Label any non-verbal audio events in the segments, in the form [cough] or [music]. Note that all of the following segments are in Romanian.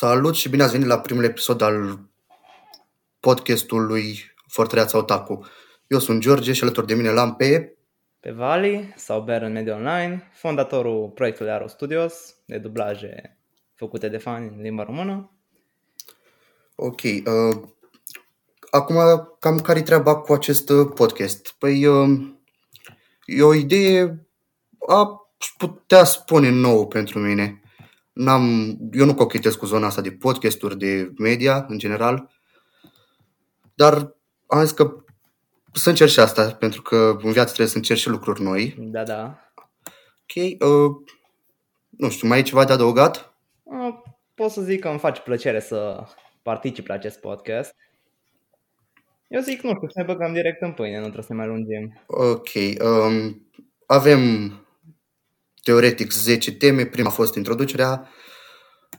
Salut și bine ați venit la primul episod al podcastului Fortăreața Otaku. Eu sunt George și alături de mine l-am pe... Pe Vali sau Bear în Media Online, fondatorul proiectului Aro Studios, de dublaje făcute de fani în limba română. Ok. Uh, acum, cam care-i treaba cu acest uh, podcast? Păi, uh, e o idee, a putea spune nouă pentru mine. N-am, eu nu cochetez cu zona asta de podcasturi, de media, în general, dar am zis că să încerc și asta, pentru că în viață trebuie să încerci și lucruri noi. Da, da. Ok. Uh, nu știu, mai e ceva de adăugat? Uh, pot să zic că îmi face plăcere să particip la acest podcast. Eu zic, nu știu, să ne băgăm direct în pâine, nu trebuie să ne mai lungim. Ok. Um, avem teoretic 10 teme, prima a fost introducerea,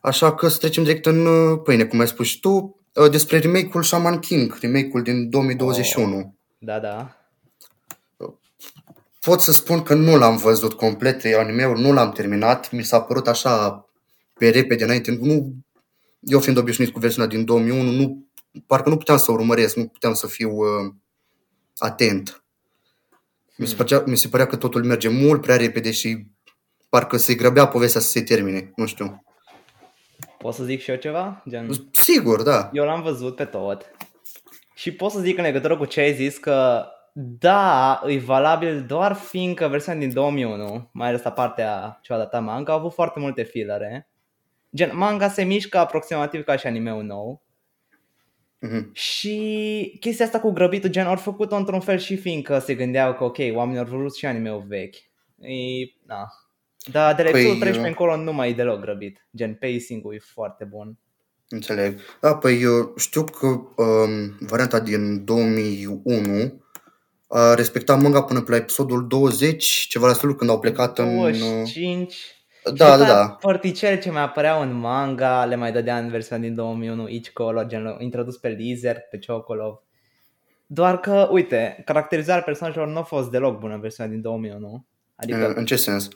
așa că să trecem direct în uh, pâine, cum ai spus și tu, uh, despre remake-ul Shaman King, remake-ul din 2021. Oh, da, da. Pot să spun că nu l-am văzut complet, anime-ul nu l-am terminat, mi s-a părut așa pe repede înainte, nu, eu fiind obișnuit cu versiunea din 2001, nu, parcă nu puteam să urmăresc, nu puteam să fiu uh, atent. Mi se, părea, mi se părea că totul merge mult prea repede și parcă se grăbea povestea să se termine, nu știu. Pot să zic și eu ceva? Gen... Sigur, da. Eu l-am văzut pe tot și pot să zic în legătură cu ce ai zis că da, e valabil doar fiindcă versiunea din 2001, mai ales la partea ce a dat manga, a avut foarte multe filere. Gen, manga se mișcă aproximativ ca și anime-ul nou. Mm-hmm. Și chestia asta cu grăbitul, gen, au făcut-o într-un fel și fiindcă se gândeau că, ok, oamenii au vrut și anime-ul vechi. E, na, da, de la păi, episodul 13 încolo nu mai e deloc grăbit. Gen, pacing-ul e foarte bun. Înțeleg. Da, păi eu știu că um, varianta din 2001 a respectat manga până pe la episodul 20, ceva la felul când au plecat 25. în... Da, da, da. Părticele ce mai apăreau în manga le mai dădea în versiunea din 2001 Ichikolo, gen introdus pe Lizard, pe Chocolov. Doar că, uite, caracterizarea personajelor nu a fost deloc bună în versiunea din 2001. Adică, în, în ce sens?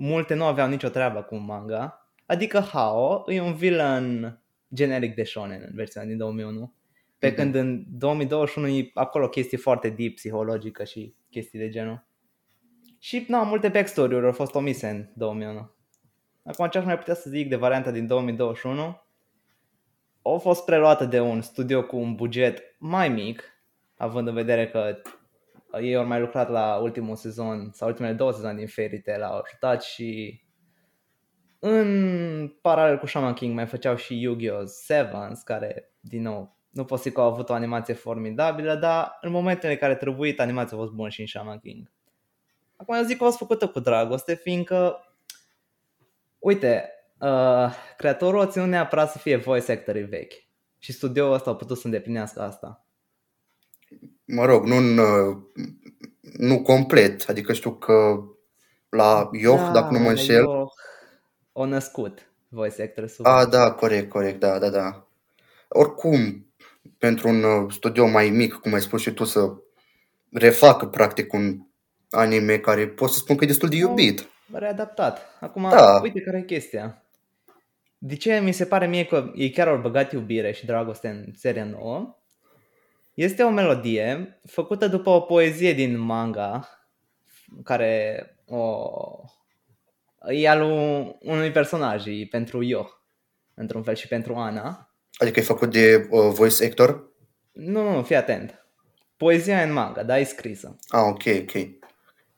Multe nu aveau nicio treabă cu manga. Adică Hao e un villain generic de shonen în versiunea din 2001. Pe mm-hmm. când în 2021 e acolo chestii foarte deep, psihologică și chestii de genul. Și, nu, multe backstory-uri au fost omise în 2001. Acum ce aș mai putea să zic de varianta din 2021? Au fost preluată de un studio cu un buget mai mic, având în vedere că ei au mai lucrat la ultimul sezon sau ultimele două sezoane din Fairy Tail, au ajutat și în paralel cu Shaman King mai făceau și Yu-Gi-Oh! Sevens, care, din nou, nu pot zic că au avut o animație formidabilă, dar în momentele în care trebuit, animația a fost bună și în Shaman King. Acum eu zic că a fost făcută cu dragoste, fiindcă, uite, uh, creatorul a ținut neapărat să fie voice actor vechi și studioul ăsta a putut să îndeplinească asta mă rog, nu, nu complet, adică știu că la Ioh, da, dacă nu mă înșel. O născut voice actress Ah, da, corect, corect, da, da, da. Oricum, pentru un uh, studio mai mic, cum ai spus și tu, să refacă practic un anime care pot să spun că e destul de iubit. Readaptat. Acum, da. uite care e chestia. De ce mi se pare mie că ei chiar au băgat iubire și dragoste în seria nouă? Este o melodie făcută după o poezie din manga care o, e al unui personaj, e pentru eu, într-un fel și pentru Ana. Adică e făcut de uh, voice actor? Nu, nu, fii atent. Poezia în manga, da, e scrisă. Ah, ok, ok.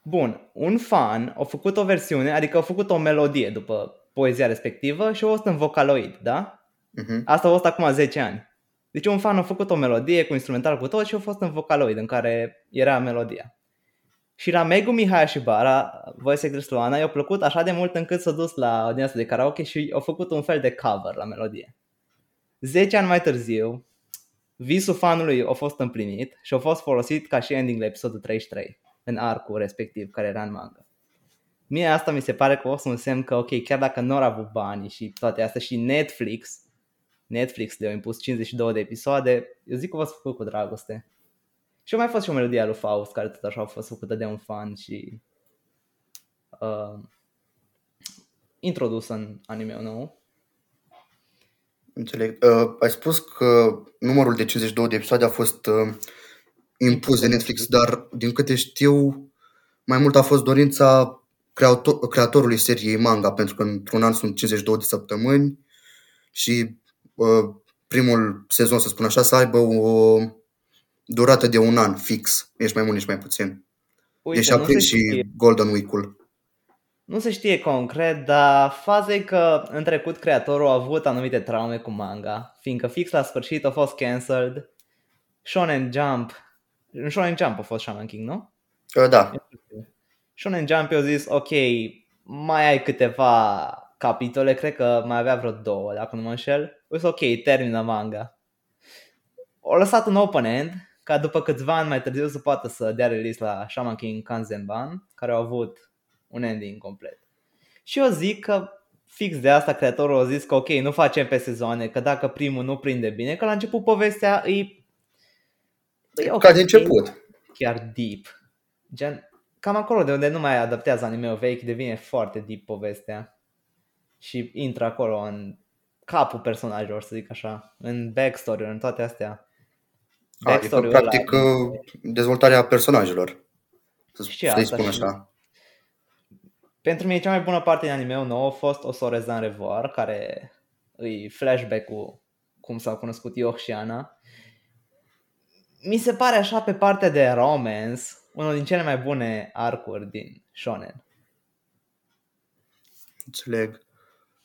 Bun, un fan a făcut o versiune, adică a făcut o melodie după poezia respectivă și a fost în vocaloid, da? Uh-huh. Asta a fost acum 10 ani. Deci un fan a făcut o melodie cu instrumental cu tot și a fost în Vocaloid în care era melodia. Și la Megumi Hayashibara, voice actress Luana, i-a plăcut așa de mult încât s-a dus la audiența de karaoke și a făcut un fel de cover la melodie. Zece ani mai târziu, visul fanului a fost împlinit și a fost folosit ca și ending la episodul 33, în arcul respectiv care era în manga. Mie asta mi se pare că o să un semn că, ok, chiar dacă nu au avut bani și toate astea și Netflix Netflix le-au impus 52 de episoade, eu zic că v-ați făcut cu dragoste. Și a mai fost și o melodie a lui Faust, care tot așa a fost făcută de un fan și uh, introdusă în anime nou. Înțeleg. Uh, ai spus că numărul de 52 de episoade a fost uh, impus de Netflix, dar din câte știu, mai mult a fost dorința creator, creatorului seriei manga, pentru că într-un an sunt 52 de săptămâni și uh, primul sezon, să spun așa, să aibă o durată de un an fix, nici mai mult, nici mai puțin. Uite, deci a și știe. Golden Week-ul. Nu se știe concret, dar faza e că în trecut creatorul a avut anumite traume cu manga, fiindcă fix la sfârșit a fost cancelled. Shonen Jump, în Shonen Jump a fost Shaman King, nu? Uh, da. Shonen Jump a zis, ok, mai ai câteva capitole, cred că mai avea vreo două, dacă nu mă înșel. O zis, ok, termină manga. O lăsat un open end, ca după câțiva ani mai târziu să poată să dea release la Shaman King Kanzenban, care au avut un ending complet. Și eu zic că fix de asta creatorul a zis că ok, nu facem pe sezoane, că dacă primul nu prinde bine, că la început povestea e... e okay, Ca de început. Chiar deep. Gen, cam acolo de unde nu mai adaptează anime-ul vechi, devine foarte deep povestea. Și intră acolo în capul personajelor, să zic așa, în backstory în toate astea. Adică, practic, ăla, dezvoltarea personajelor. Să, să-i spun așa. Pentru mine cea mai bună parte din anime nou a fost O Sorezan Revoir, care îi flashback-ul cum s-au cunoscut Yoh și Ana. Mi se pare așa pe partea de romance, unul din cele mai bune arcuri din shonen. Înțeleg.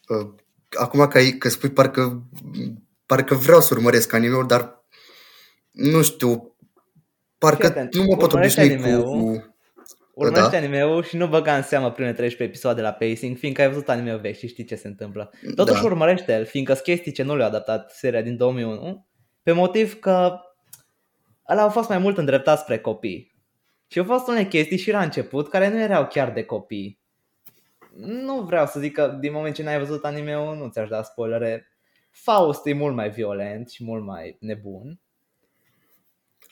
Uh, acum că, că spui parcă, parcă vreau să urmăresc anime dar nu știu, parcă nu mă pot obișnui cu urmărește da. anime-ul și nu băga în seama primele 13 episoade la pacing, fiindcă ai văzut anime-ul vechi și știi ce se întâmplă. Totuși da. urmărește el, fiindcă sunt chestii ce nu le-a adaptat seria din 2001, pe motiv că ăla au fost mai mult îndreptat spre copii. Și au fost unele chestii și la început care nu erau chiar de copii. Nu vreau să zic că din moment ce n-ai văzut anime-ul nu ți-aș da spoilere. Faust e mult mai violent și mult mai nebun.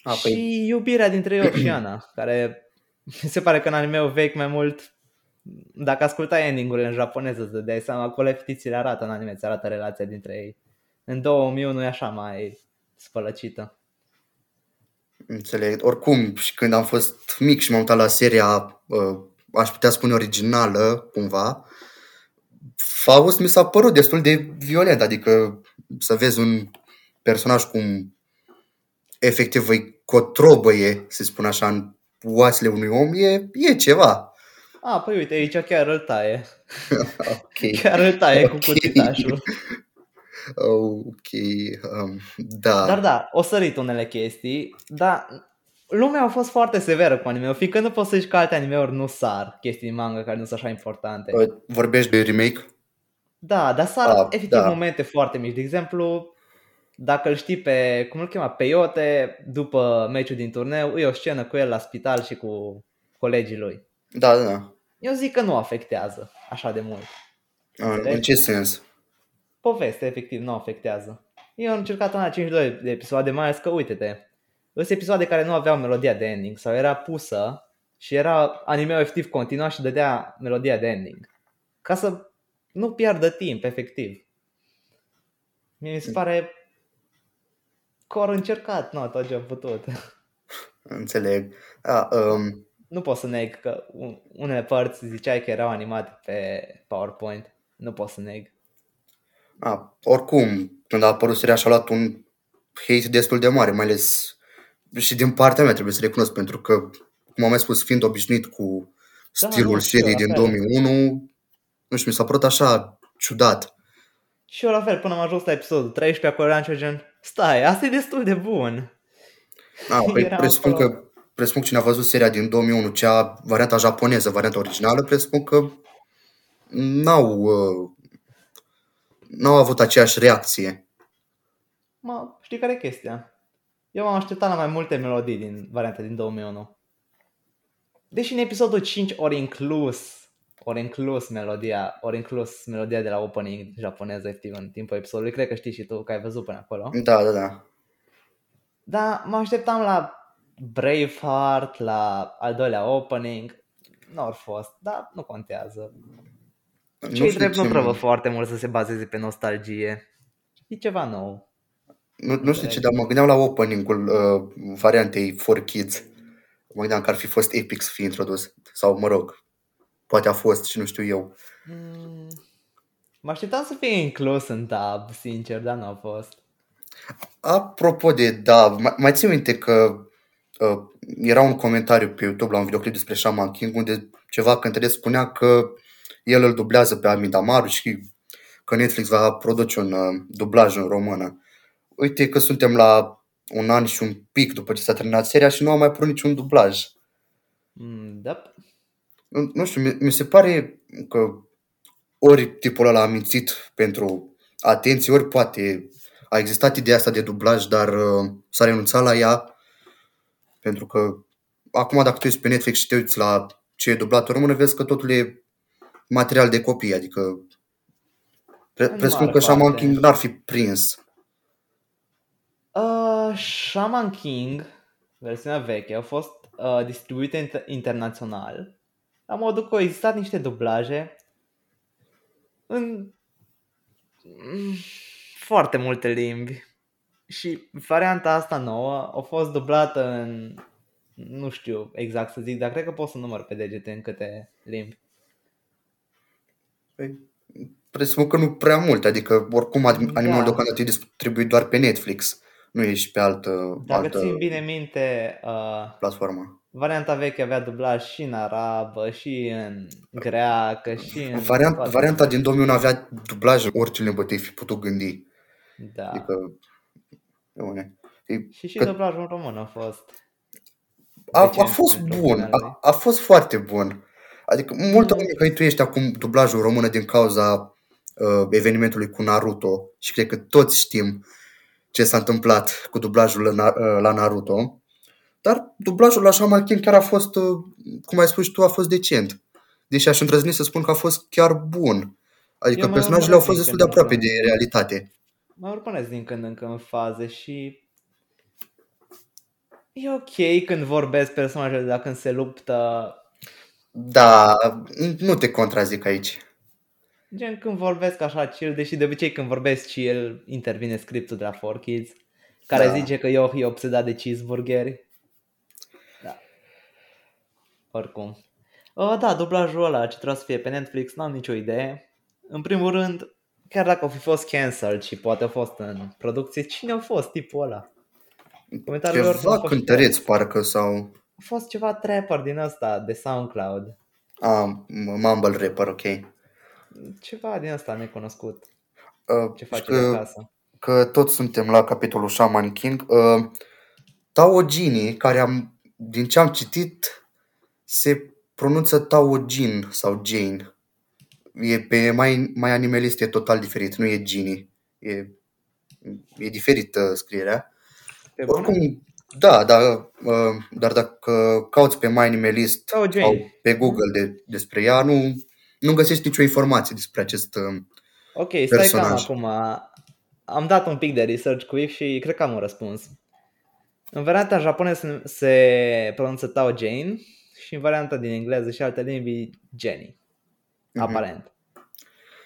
A, și păi... iubirea dintre eu și Ana, care mi se pare că în anime vechi mai mult dacă ascultai ending-urile în japoneză, îți dai seama, acolo fetițile arată în anime, îți arată relația dintre ei. În 2000 nu e așa mai spălăcită. Înțeleg. Oricum, și când am fost mic și m-am uitat la seria, uh, aș putea spune originală, cumva, Faust mi s-a părut destul de violent, adică să vezi un personaj cum efectiv îi cotrobăie, să spun așa, în oasele unui om e, e ceva. A, păi uite, aici chiar îl taie. [laughs] ok. [laughs] Chiar îl taie okay. cu cutitașul. ok, um, da. Dar da, o sărit unele chestii, dar lumea a fost foarte severă cu anime fiindcă nu poți să zici că alte anime-uri nu sar chestii din manga care nu sunt așa importante. Vorbești de remake? Da, dar sar ah, efectiv da. momente foarte mici. De exemplu, dacă îl știi pe, cum îl chema, Peyote, după meciul din turneu, e o scenă cu el la spital și cu colegii lui. Da, da, da. Eu zic că nu afectează așa de mult. A, în ce sens? Povestea, efectiv, nu afectează. Eu am încercat în 52 de episoade, mai ales că, uite-te, sunt episoade care nu aveau melodia de ending sau era pusă și era anime efectiv continua și dădea melodia de ending. Ca să nu piardă timp, efectiv. Mi se pare că au încercat, nu, tot ce am putut. Înțeleg. A, um... Nu pot să neg că unele părți ziceai că erau animate pe PowerPoint. Nu pot să neg. A, oricum, când a apărut seria și-a luat un hate destul de mare, mai ales și din partea mea trebuie să recunosc, pentru că, cum am mai spus, fiind obișnuit cu da, stilul da, seriei din 2001, nu știu, mi s-a părut așa ciudat. Și eu la fel, până am ajuns la episodul 13, acolo eram gen, stai, asta e destul de bun. A, ah, păi presupun acolo. că presupun că cine a văzut seria din 2001, cea varianta japoneză, varianta originală, presupun că n-au, uh, n-au avut aceeași reacție. Mă, știi care e chestia? Eu m-am așteptat la mai multe melodii din varianta din 2001. Deși în episodul 5 ori inclus ori inclus melodia, ori inclus melodia de la opening japoneză efectiv în timpul episodului. Cred că știi și tu că ai văzut până acolo. Da, da, da. Da, mă așteptam la Braveheart, la al doilea opening. Nu au fost, dar nu contează. Cei drept nu trebuie foarte mult să se bazeze pe nostalgie. E ceva nou. Nu, nu știu ce, dar mă gândeam la opening-ul uh, variantei for kids. Mă gândeam că ar fi fost epic să fie introdus. Sau, mă rog, poate a fost și nu știu eu. Mm, mă așteptam să fie inclus în tab, sincer, dar nu a fost. Apropo de da, mai, mai țin minte că uh, era un comentariu pe YouTube la un videoclip despre Shaman King unde ceva cântăreț spunea că el îl dublează pe Amid Amaru și că Netflix va produce un uh, dublaj în română. Uite că suntem la un an și un pic după ce s-a terminat seria și nu a mai apărut niciun dublaj. Mm, da. Nu, nu știu, mi, mi se pare că ori tipul ăla a mințit pentru atenție, ori poate a existat ideea asta de dublaj, dar uh, s-a renunțat la ea pentru că acum dacă tu ești pe Netflix și te uiți la ce e dublat în română, vezi că totul e material de copii, adică pre- presupun că Shaman King n-ar fi prins. Uh, Shaman King, versiunea veche, a fost uh, distribuită inter- internațional la modul că au existat niște dublaje în foarte multe limbi. Și varianta asta nouă a fost dublată în, nu știu exact să zic, dar cred că pot să număr pe degete în câte limbi. Păi, presupun că nu prea mult, adică oricum da. animalul deocamdată e distribuit doar pe Netflix, nu e și pe altă, Dacă altă țin bine minte, uh, platformă. Varianta veche avea dublaj și în arabă, și în greacă, și în... Variant, varianta din 2001 avea dublaj în orice limbă te fi putut gândi. Da. Adică, e, și și că... dublajul în român a fost. A, a fost bun, a, a fost foarte bun. Adică multă mm. lume tu ești acum dublajul română din cauza uh, evenimentului cu Naruto și cred că toți știm ce s-a întâmplat cu dublajul la, uh, la Naruto. Dar dublajul la Shaman King chiar a fost, uh, cum ai spus tu, a fost decent. Deși aș îndrăzni să spun că a fost chiar bun. Adică personajele au fost destul de aproape de realitate. Mă urmăresc din când în când în faze și e ok când vorbesc personajele, dacă când se luptă. Da, nu te contrazic aici. Gen când vorbesc așa chill, deși de obicei când vorbesc chill intervine scriptul de la 4Kids care da. zice că eu e obsedat de cheeseburgeri. Oricum. Uh, da, dublajul ăla ce trebuie să fie pe Netflix, n-am nicio idee. În primul rând, chiar dacă au fi fost cancelled și poate a fost în producție, cine a fost tipul ăla? Comentariul ceva cântăreț parcă sau... A fost ceva trapper din ăsta de SoundCloud. Ah, mumble rapper, ok. Ceva din ăsta necunoscut. Uh, Ce face că, de acasă. Că toți suntem la capitolul Shaman King. Uh, Tao Gini, care am, din ce am citit, se pronunță Taojin sau Jane. E pe mai, mai animalist e total diferit, nu e Gini. E, e diferită scrierea. Pe Oricum, da, da, uh, dar dacă cauți pe My Animalist sau, sau pe Google de, despre ea, nu, nu găsești nicio informație despre acest uh, Ok, stai personaj. cam acum. Am dat un pic de research quick și cred că am un răspuns. În varianta japoneză se pronunță Tao Jane și în varianta din engleză și alte limbi Jenny. Mm-hmm. Aparent.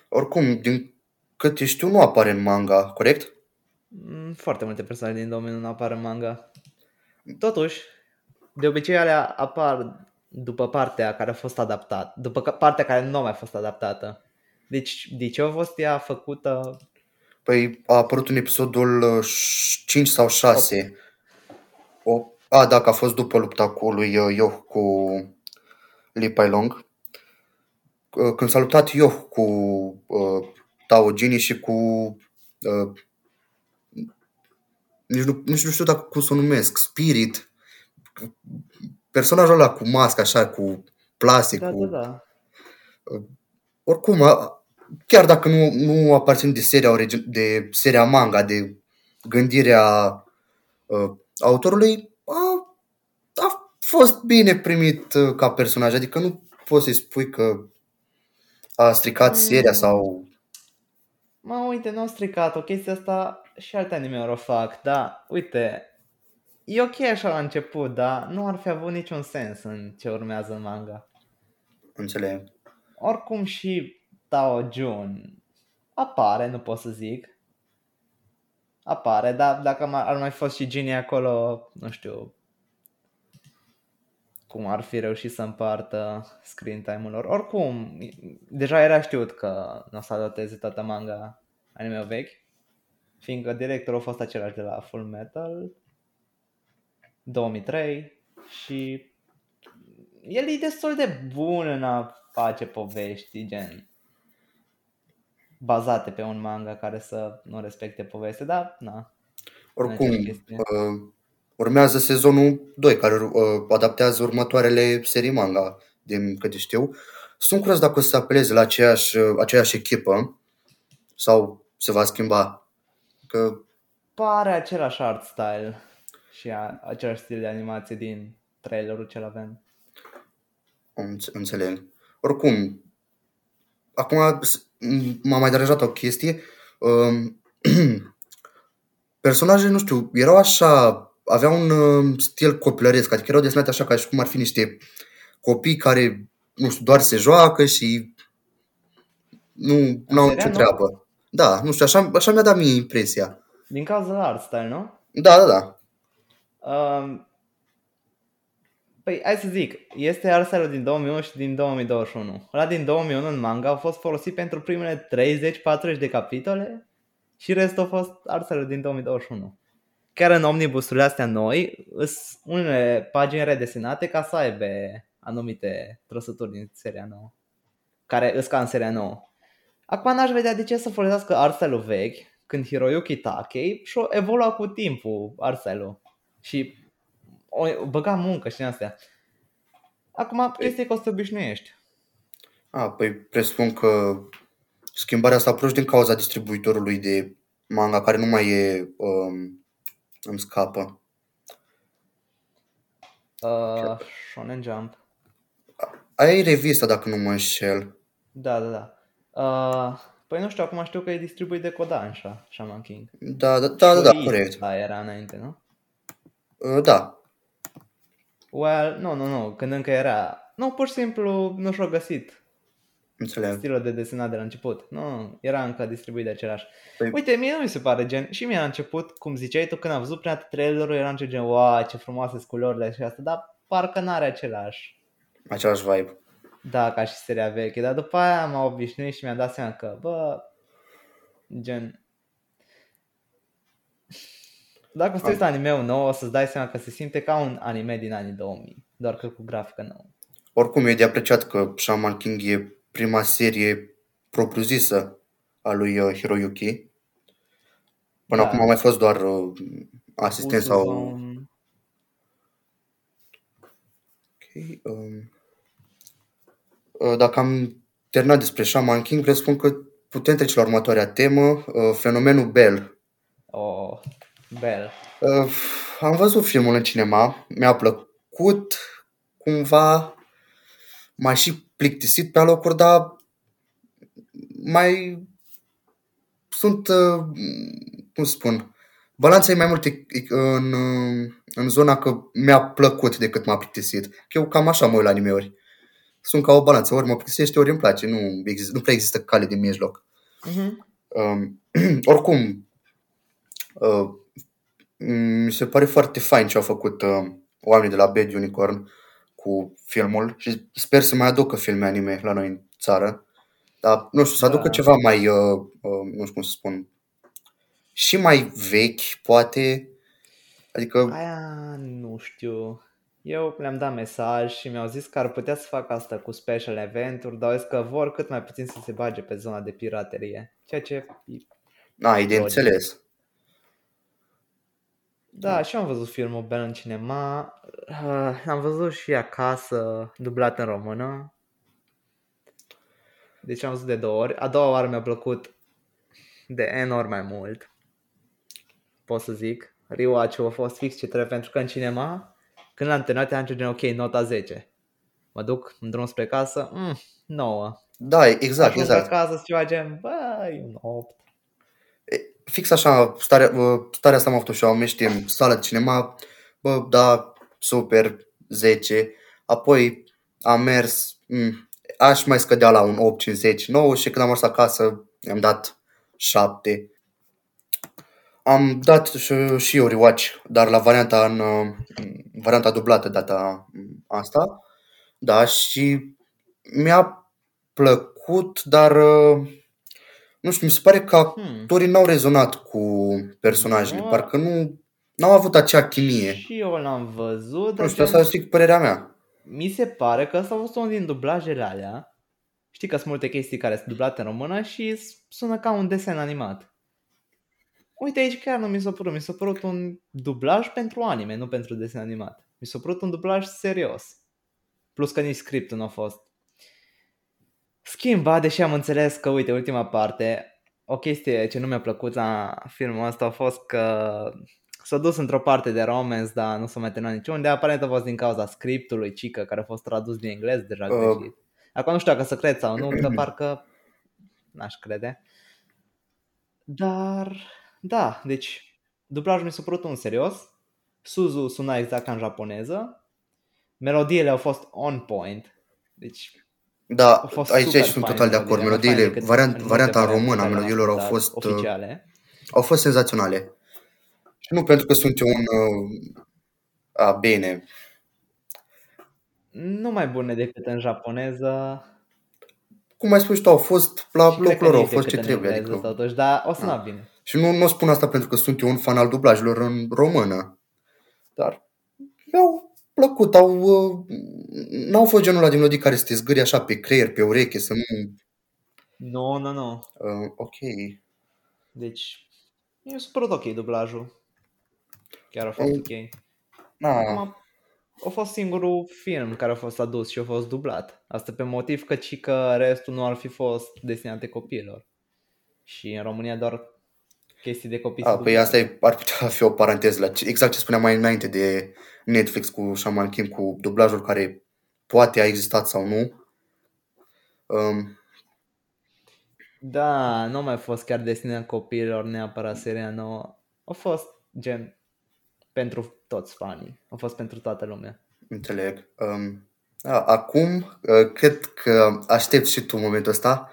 Oricum, din câte știu, nu apare în manga, corect? Mm, foarte multe persoane din domeniu nu apar în manga. Totuși, de obicei alea apar după partea care a fost adaptată, după partea care nu a mai fost adaptată. Deci, de ce a fost ea făcută? Păi a apărut în episodul 5 uh, sau 6. O, a, dacă a fost după lupta cu lui Ioh cu Li Pailong. Când s-a luptat Ioh cu uh, Tao Gini și cu uh, nici nu, nici nu știu dacă cum să o numesc, Spirit, personajul ăla cu mască așa, cu plastic, da, cu... Da, da. Uh, oricum, chiar dacă nu, nu aparțin de seria, de seria manga, de gândirea uh, autorului, a, a fost bine primit uh, ca personaj. Adică nu poți să-i spui că a stricat mm. seria sau... Mă, uite, nu a stricat o chestie asta și alte anime o fac, da, uite, e ok așa la început, dar nu ar fi avut niciun sens în ce urmează în manga. Înțeleg. Oricum și Tao Jun apare, nu pot să zic. apare, dar dacă ar mai fost și Ginny acolo, nu știu cum ar fi reușit să împartă screen time-ul lor. Oricum, deja era știut că nu o să adapteze toată manga anime vechi, fiindcă directorul a fost același de la Full Metal 2003 și el e destul de bun în a face povești, gen bazate pe un manga care să nu respecte poveste, dar na. Oricum, uh, urmează sezonul 2 care uh, adaptează următoarele serii manga, din câte știu. Sunt curios dacă o să apeleze la aceeași, uh, aceeași echipă sau se va schimba. Că... Pare același art style și a, același stil de animație din trailerul ce avem. Înțeleg. Oricum, acum m-a mai deranjat o chestie. Um, [clears throat] personajele, nu știu, erau așa, aveau un um, stil copilăresc, adică erau desenate așa ca și cum ar fi niște copii care, nu știu, doar se joacă și nu, nu au nicio treabă. Da, nu știu, așa, așa mi-a dat mie impresia. Din cauza la art style, nu? Da, da, da. Um, păi, hai să zic, este art din 2001 și din 2021. Ăla din 2001 în manga a fost folosit pentru primele 30-40 de capitole și restul a fost art din 2021. Chiar în omnibusurile astea noi, sunt unele pagini redesenate ca să aibă anumite trăsături din seria nouă. Care îs ca în seria nouă. Acum n-aș vedea de ce să folosească arselul vechi când Hiroyuki Takei și-o evolua cu timpul arselul. Și o băga muncă și în astea. Acum, chestia că o să te obișnuiești. A, păi presupun că schimbarea asta a din cauza distribuitorului de manga care nu mai e um, îmi scapă. Uh, Shonen Jump. Ai revista dacă nu mă înșel. Da, da, da. Uh, păi nu știu, acum știu că e distribuit de Kodansha, Shaman King. Da, da, da, da, da corect. Da, era înainte, nu? Uh, da. Well, nu, nu, nu, când încă era... Nu, pur și simplu nu și-au găsit Înțeleg. stilul de desenat de la început. Nu, era încă distribuit de același. Păi... Uite, mie nu mi se pare gen, și mie la început, cum ziceai tu, când am văzut prima trailerul, era început gen, wow, ce frumoase sunt culorile și asta, dar parcă n-are același. Același vibe. Da, ca și seria veche, dar după aia m-am obișnuit și mi-am dat seama că, bă, gen, dacă stai la anime nou, o să-ți dai seama că se simte ca un anime din anii 2000, doar că cu grafică nouă. Oricum e de apreciat că Shaman King e prima serie propriu-zisă a lui uh, Hiroyuki. Până da. acum a mai fost doar uh, asistent sau... Ok. Um... Uh, dacă am terminat despre Shaman King, vreau să spun că putem trece la următoarea temă, uh, fenomenul Bell. Oh, Bell. Uh, am văzut filmul în cinema, mi-a plăcut, cumva mai și plictisit pe alocuri, dar mai sunt, uh, cum spun, balanța e mai mult în, în zona că mi-a plăcut decât m-a plictisit. Că eu cam așa mă uit la anime-uri. Sunt ca o balanță, ori mă plictisește, ori îmi place. Nu, există, nu prea există cale de mijloc. Uh-huh. Um, [clears throat] oricum, uh, mi se pare foarte fain ce au făcut uh, oamenii de la Bad Unicorn cu filmul și sper să mai aducă filme anime la noi în țară. Dar, nu știu, să aducă da. ceva mai, uh, uh, nu știu cum să spun, și mai vechi, poate. Adică... Aia nu știu. Eu le-am dat mesaj și mi-au zis că ar putea să facă asta cu special eventuri, dar zis că vor cât mai puțin să se bage pe zona de piraterie. Ceea ce... Na, e de înțeles. Da, și am văzut filmul Bell în cinema. Uh, am văzut și acasă, dublat în română. Deci am văzut de două ori. A doua oară mi-a plăcut de enorm mai mult. Pot să zic. Rewatch-ul a fost fix ce trebuie pentru că în cinema, când l-am terminat, am gen ok, nota 10. Mă duc în drum spre casă, mm, 9. Da, exact, Ajung exact. acasă, ceva gen, băi, un 8 fix așa, starea, starea asta am avut și eu, am ieșit în sală de cinema, bă, da, super, 10, apoi am mers, m- mm, aș mai scădea la un 8, 50, 9 și când am mers acasă i-am dat 7. Am dat și, și eu rewatch, dar la varianta, în, varianta dublată data asta. Da, și mi-a plăcut, dar nu știu, mi se pare că hmm. actorii hmm. n-au rezonat cu personajele, no. parcă nu n-au avut acea chimie. Și eu l-am văzut. Nu știu, asta este părerea mea. Mi se pare că asta a fost unul din dublajele alea. Știi că sunt multe chestii care sunt dublate în română și sună ca un desen animat. Uite aici chiar nu mi s-a părut. Mi s-a părut un dublaj pentru anime, nu pentru desen animat. Mi s-a părut un dublaj serios. Plus că nici scriptul nu a fost. Schimba, deși am înțeles că, uite, ultima parte, o chestie ce nu mi-a plăcut la filmul ăsta a fost că s-a dus într-o parte de romance, dar nu s-a mai terminat niciunde. Aparent a fost din cauza scriptului Cică, care a fost tradus din englez deja uh. greșit. Acum nu știu dacă să cred sau nu, că parcă n-aș crede. Dar, da, deci dublajul mi s-a părut un serios. Suzu suna exact ca în japoneză. Melodiile au fost on point. Deci da, a fost aici, aici sunt total de acord. Melodiile, variant, varianta română a melodiilor au fost uh, oficiale. au fost senzaționale. Și nu pentru că sunt eu un uh, a, bine. Nu mai bune decât în japoneză. Cum ai spus tu, au fost la locul lor, au fost ce trebuie. Adică... Totuși, dar o să da. bine. Și nu, nu spun asta pentru că sunt eu un fan al dublajelor în română. Dar mi-au plăcut, au, uh, n-au fost genul ăla de melodii care să te zgâri așa pe creier, pe ureche, să nu... Nu, nu, nu. Uh, ok. Deci, e super ok dublajul. Chiar a fost ok. Na. Acum, a fost singurul film care a fost adus și a fost dublat. Asta pe motiv că ci că restul nu ar fi fost destinate copiilor. Și în România doar chestii de copii. A, păi asta e, ar putea fi o paranteză la exact ce spuneam mai înainte de Netflix cu Shaman Kim, cu dublajul care poate a existat sau nu. Um, da, nu mai fost chiar destinat copiilor neapărat seria nouă. A fost gen pentru toți fanii. A fost pentru toată lumea. Înțeleg. Um, a, acum, uh, cred că aștept și tu momentul ăsta.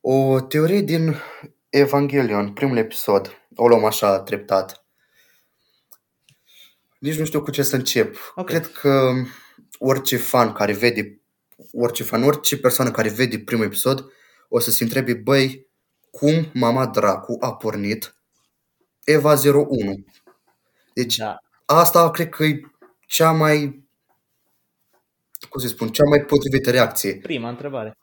O teorie din Evangelion, primul episod. O luăm așa treptat. Nici nu știu cu ce să încep. Okay. Cred că orice fan care vede, orice fan, orice persoană care vede primul episod, o să se întrebe, băi, cum mama dracu a pornit Eva 01? Deci da. asta cred că e cea mai, cum să spun, cea mai potrivită reacție. Prima întrebare.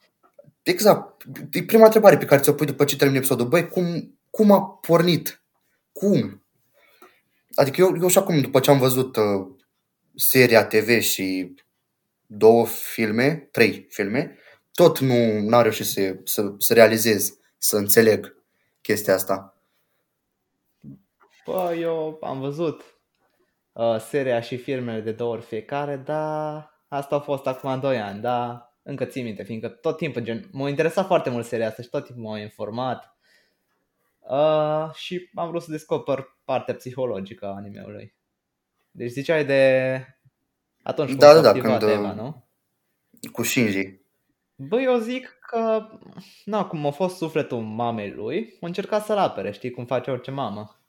Exact. E prima întrebare pe care ți-o pui după ce termin episodul. Băi, cum, cum a pornit? Cum? Adică eu, eu și acum, după ce am văzut uh, seria TV și două filme, trei filme, tot nu am reușit să, să, să realizez, să înțeleg chestia asta. Bă, eu am văzut uh, seria și filmele de două ori fiecare, dar asta a fost acum 2 ani, dar încă țin minte, fiindcă tot timpul gen, m-a interesat foarte mult seria asta și tot timpul m-a informat uh, și am vrut să descoper partea psihologică a animeului. Deci ziceai de atunci da, da, da, când, Eva, uh, nu? Cu Shinji. Băi, eu zic că, na, cum a fost sufletul mamei lui, a încercat să-l apere, știi, cum face orice mamă.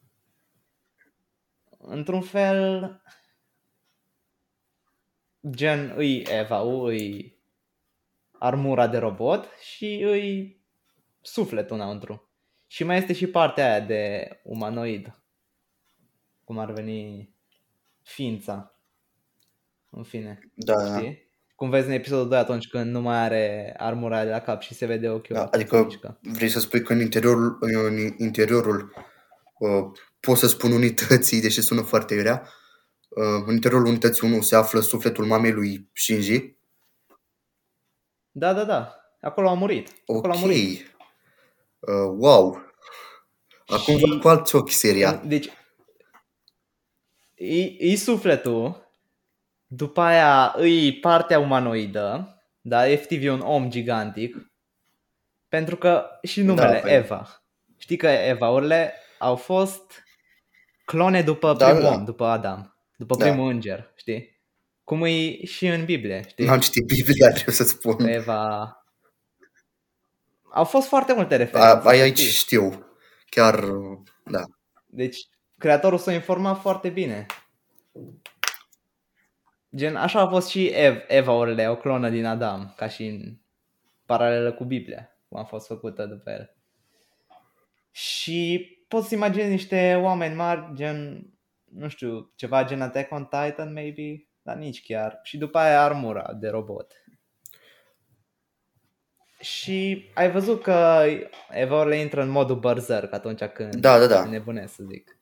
Într-un fel, gen, îi Eva, îi armura de robot și îi sufletul înăuntru. Și mai este și partea aia de umanoid. Cum ar veni ființa. În fine. Da. Știi? Cum vezi în episodul 2 atunci când nu mai are armura de la cap și se vede ochiul. Da, adică vrei să spui că în interiorul, în interiorul uh, pot să spun unității, deși sună foarte grea, uh, în interiorul unității 1 se află sufletul mamei lui Shinji da, da, da. Acolo a murit. Acolo ok. A murit. Uh, wow. Acum și... văd cu alți ochi seria. Deci, e, e sufletul, după aia e partea umanoidă, da, efectiv e un om gigantic, pentru că și numele da, Eva. Știi că Eva-urile au fost clone după da, primul da. om, după Adam, după da. primul înger, știi? Cum e și în Biblie, știi? N-am citit Biblia, [laughs] trebuie să spun. Eva... Au fost foarte multe referințe. A, aici știu. Chiar, da. Deci, creatorul s-a informat foarte bine. Gen, așa a fost și Ev, Eva Orle, o clonă din Adam, ca și în paralelă cu Biblia, cum a fost făcută după el. Și poți să imaginezi niște oameni mari, gen, nu știu, ceva gen Attack on Titan, maybe, dar nici chiar. Și după aia armura de robot. Și ai văzut că Eva le intră în modul berserk atunci când da, da, da. nebunesc, să zic.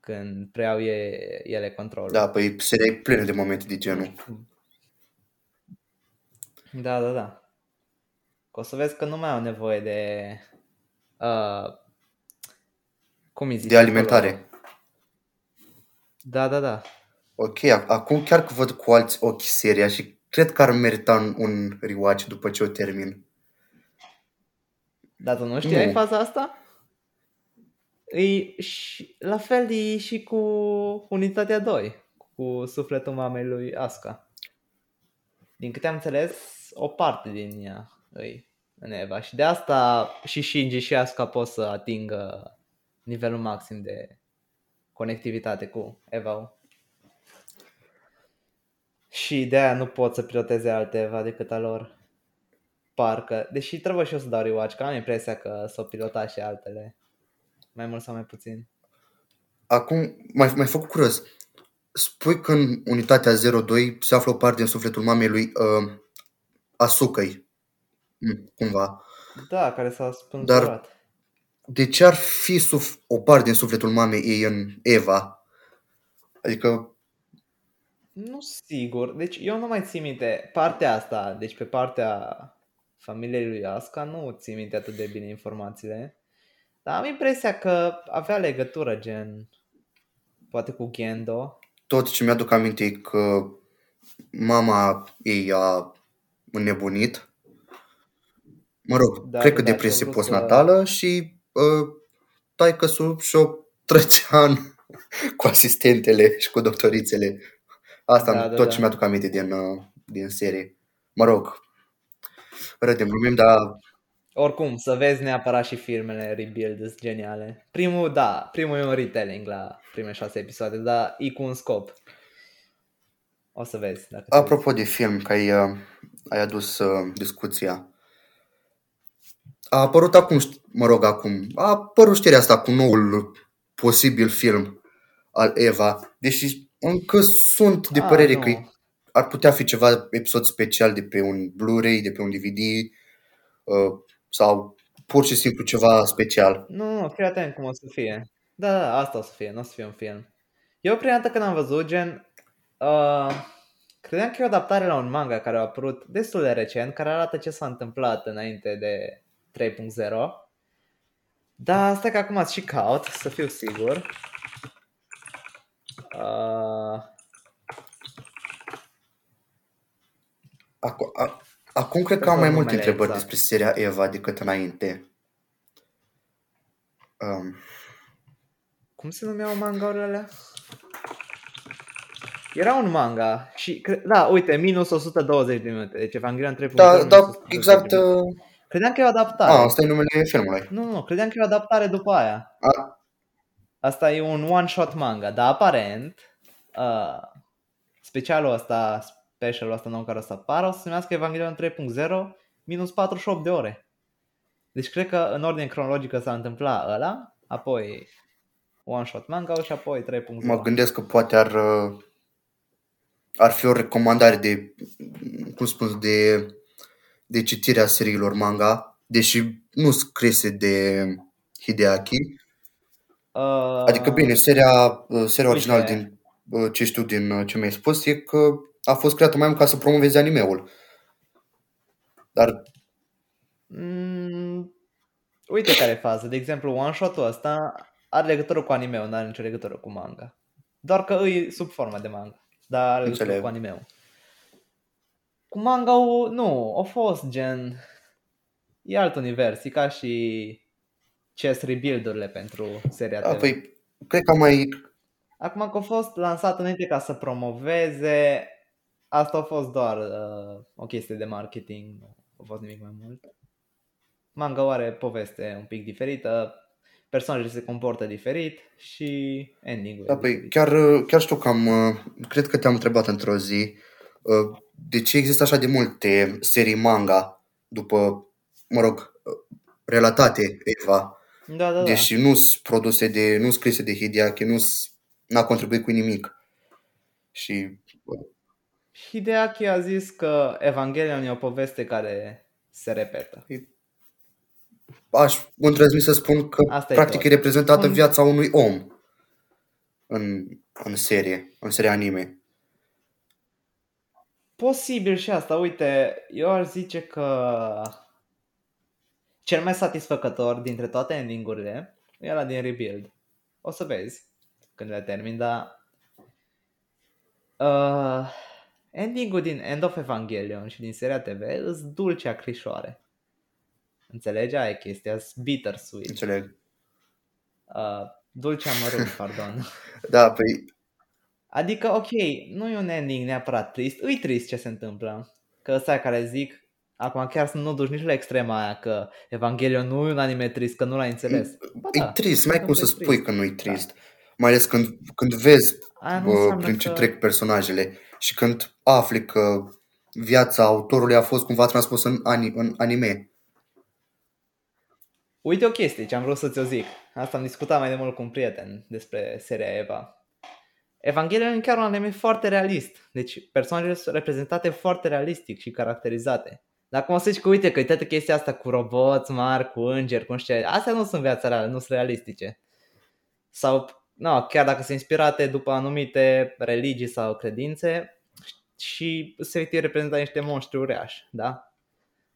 Când preiau e, ele controlul. Da, păi seria e plină de momente de genul. Da, da, da. o să vezi că nu mai au nevoie de... Uh, cum îi zice? De alimentare. Acolo? Da, da, da. Ok, acum chiar că văd cu alți ochi seria și cred că ar merita un rewatch după ce o termin. Dar tu nu știai nu. faza asta? E și, la fel e și cu Unitatea 2, cu sufletul mamei lui Aska. Din câte am înțeles, o parte din ea îi în Eva și de asta și Shinji și Asuka pot să atingă nivelul maxim de conectivitate cu Eva. Și de aia nu pot să piloteze alte Eva decât a lor. Parcă, deși trebuie și eu să dau rewatch, că am impresia că s-au pilotat și altele. Mai mult sau mai puțin. Acum, mai, mai făcut curios. Spui că în unitatea 02 se află o parte din sufletul mamei lui uh, Asukai. Mm, cumva. Da, care s-a spânzurat. Dar de ce ar fi suf- o parte din sufletul mamei ei în Eva? Adică... Nu sigur. Deci eu nu mai țin minte partea asta. Deci pe partea familiei lui Asca nu țin minte atât de bine informațiile. Dar am impresia că avea legătură gen poate cu Gendo. Tot ce mi-aduc aminte e că mama ei a înnebunit. Mă rog, da, cred că da, depresie postnatală să... și uh, taică sub și-o trăcea în, [laughs] cu asistentele și cu doctorițele. Asta da, da, tot da. ce mi-aduc aminte din, uh, din serie. Mă rog, râdem, glumim, dar... Oricum, să vezi neapărat și filmele Rebuild, sunt geniale. Primul, da, primul e un retelling la prime șase episoade, dar e cu un scop. O să vezi. Dacă Apropo de film, că ai, uh, ai adus uh, discuția, a apărut acum, mă rog, acum, a apărut știrea asta cu noul posibil film al Eva, deși încă sunt de părere că ar putea fi ceva episod special de pe un Blu-ray, de pe un DVD uh, sau pur și simplu ceva special. Nu, nu, fii atent cum o să fie. Da, da, asta o să fie, nu o să fie un film. Eu prima dată când am văzut, gen, uh, credeam că e o adaptare la un manga care a apărut destul de recent, care arată ce s-a întâmplat înainte de 3.0. Da, asta că acum și caut, să fiu sigur. Uh... Acum, a, acum cred că am mai multe întrebări exact. despre seria Eva decât înainte. Um. Cum se numeau mangaurile alea? Era un manga și, da, uite, minus 120 de minute, deci Evangelion 3.0. Da, da, exact, uh, Credeam că e o adaptare. Ah, asta e numele filmului. Nu, nu, credeam că e o adaptare după aia. A. Asta e un one-shot manga, dar aparent uh, specialul ăsta, specialul ăsta nou care o să apară, o să se numească Evangelion 3.0 minus 48 de ore. Deci cred că în ordine cronologică s-a întâmplat ăla, apoi one-shot manga și apoi 3.0. Mă gândesc că poate ar, ar fi o recomandare de, cum spun, de de citirea seriilor manga, deși nu scrise de Hideaki. Uh, adică bine, seria, uh, seria originală din uh, ce știu din uh, ce mi-ai spus e că a fost creată mai mult ca să promoveze animeul. Dar mm, uite care e faza. De exemplu, one-shot-ul ăsta are legătură cu animeul, nu are nicio legătură cu manga. Doar că îi sub formă de manga, dar are legătură Înțeleg. cu animeul. Cu manga nu, a fost gen... E alt univers, e ca și chess rebuild-urile pentru seria da, Păi, cred că mai... Acum că a fost lansat înainte ca să promoveze, asta a fost doar uh, o chestie de marketing, nu a fost nimic mai mult. Manga are poveste un pic diferită, personajele se comportă diferit și ending-ul Da, păi chiar, chiar știu că am, cred că te-am întrebat într-o zi de ce există așa de multe serii manga după, mă rog, relatate Eva, da, da, deși da. nu sunt produse de, nu scrise de Hideaki, nu n-a contribuit cu nimic. Și Hideaki a zis că Evangelion e o poveste care se repetă. Aș îndrăzni să spun că Asta practic e, e reprezentată Un... viața unui om în, în serie, în serie anime. Posibil și asta. Uite, eu aș zice că cel mai satisfăcător dintre toate endingurile e la din Rebuild. O să vezi când le termin, dar uh, ending-ul din End of Evangelion și din seria TV îs dulce acrișoare. Înțelegi? Aia e chestia, bittersweet. Înțeleg. Uh, dulce amărât, [laughs] pardon. da, păi... Adică, ok, nu e un ending neapărat trist, îi trist ce se întâmplă. Că ăsta care zic, acum chiar să nu duci nici la extrema aia că Evangelion nu e un anime trist, că nu l-ai înțeles. Ba, e da, trist, mai cum să spui trist. că nu e trist. Da. Mai ales când, când vezi bă, prin ce că... trec personajele și când afli că viața autorului a fost cumva transpusă în, în anime. Uite o chestie ce am vrut să ți-o zic. Asta am discutat mai de mult cu un prieten despre seria Eva. Evanghelia e chiar un anime foarte realist. Deci personajele sunt reprezentate foarte realistic și caracterizate. Dacă mă zici că uite că toată chestia asta cu roboți mari, cu îngeri, cu știa, astea nu sunt viața reală, nu sunt realistice. Sau, nu, chiar dacă sunt inspirate după anumite religii sau credințe și se reprezintă niște monștri uriași, da?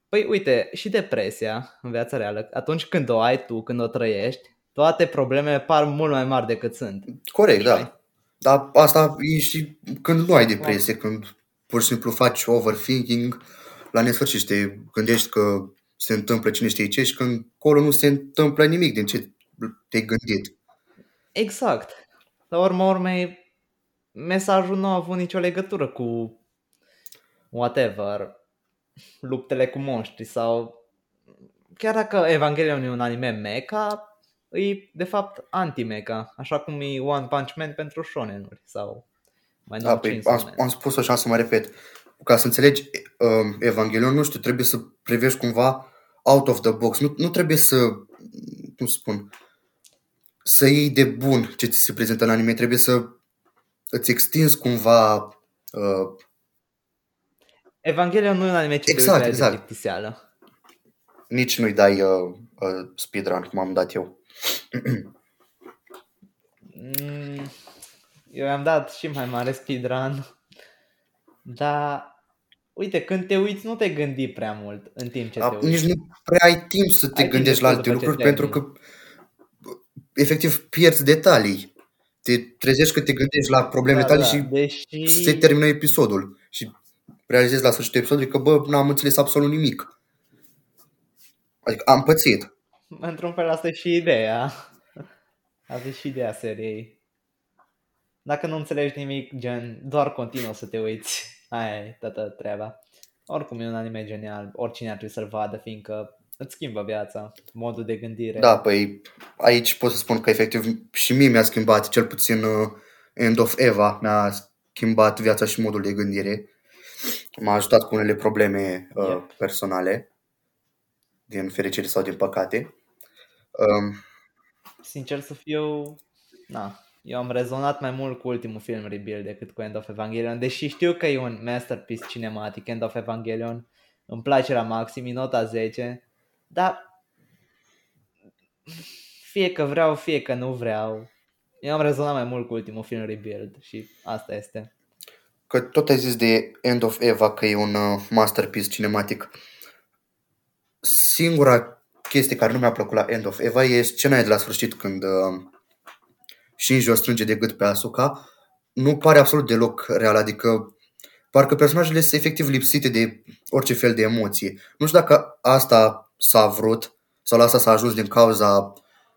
Păi uite, și depresia în viața reală, atunci când o ai tu, când o trăiești, toate problemele par mult mai mari decât sunt. Corect, da. Dar asta e și când nu ai depresie, când pur și simplu faci overthinking la nesfârșit și te gândești că se întâmplă cine știe ce și când acolo nu se întâmplă nimic din ce te-ai gândit. Exact. La urma urmei, mesajul nu a avut nicio legătură cu whatever, luptele cu monștri sau chiar dacă Evangelion e un anime mecha, e de fapt anti-mecha, așa cum e One Punch Man pentru shonen sau mai da, păi, am, am spus așa să mă repet. Ca să înțelegi uh, Evangelion, nu știu, trebuie să privești cumva out of the box. Nu, nu trebuie să, cum spun, să iei de bun ce ți se prezintă în anime. Trebuie să îți extinzi cumva uh, Evanghelia nu e un anime ce exact, exact. plictiseală. Nici nu-i dai uh, uh, speedrun, cum am dat eu. Mm, eu am dat și mai mare speedrun. Dar, uite, când te uiți, nu te gândi prea mult în timp ce A, te uiți. Nici nu prea ai timp să te ai gândești la alte lucruri, pentru că efectiv pierzi detalii. Te trezești că te gândești la probleme da, tale da, și deși... se termină episodul. Și realizez la sfârșitul episodului că, bă, n-am înțeles absolut nimic. Adică am pățit. Într-un fel asta e și ideea. Asta e și ideea seriei. Dacă nu înțelegi nimic, gen, doar continuă să te uiți. Aia e toată treaba. Oricum e un anime genial, oricine ar trebui să-l vadă, fiindcă îți schimbă viața, modul de gândire. Da, păi aici pot să spun că efectiv și mie mi-a schimbat, cel puțin uh, End of Eva mi-a schimbat viața și modul de gândire m-a ajutat cu unele probleme uh, yep. personale, din fericire sau din păcate. Um, Sincer să fiu, na, eu am rezonat mai mult cu ultimul film Rebuild decât cu End of Evangelion, deși știu că e un masterpiece cinematic, End of Evangelion, îmi place la maxim, e nota 10, dar fie că vreau, fie că nu vreau, eu am rezonat mai mult cu ultimul film Rebuild și asta este. Că tot ai zis de End of Eva că e un uh, masterpiece cinematic. Singura chestie care nu mi-a plăcut la End of Eva e scena de la sfârșit când uh, Shinji o strânge de gât pe Asuka. Nu pare absolut deloc real, adică parcă personajele sunt efectiv lipsite de orice fel de emoție. Nu știu dacă asta s-a vrut sau la asta s-a ajuns din cauza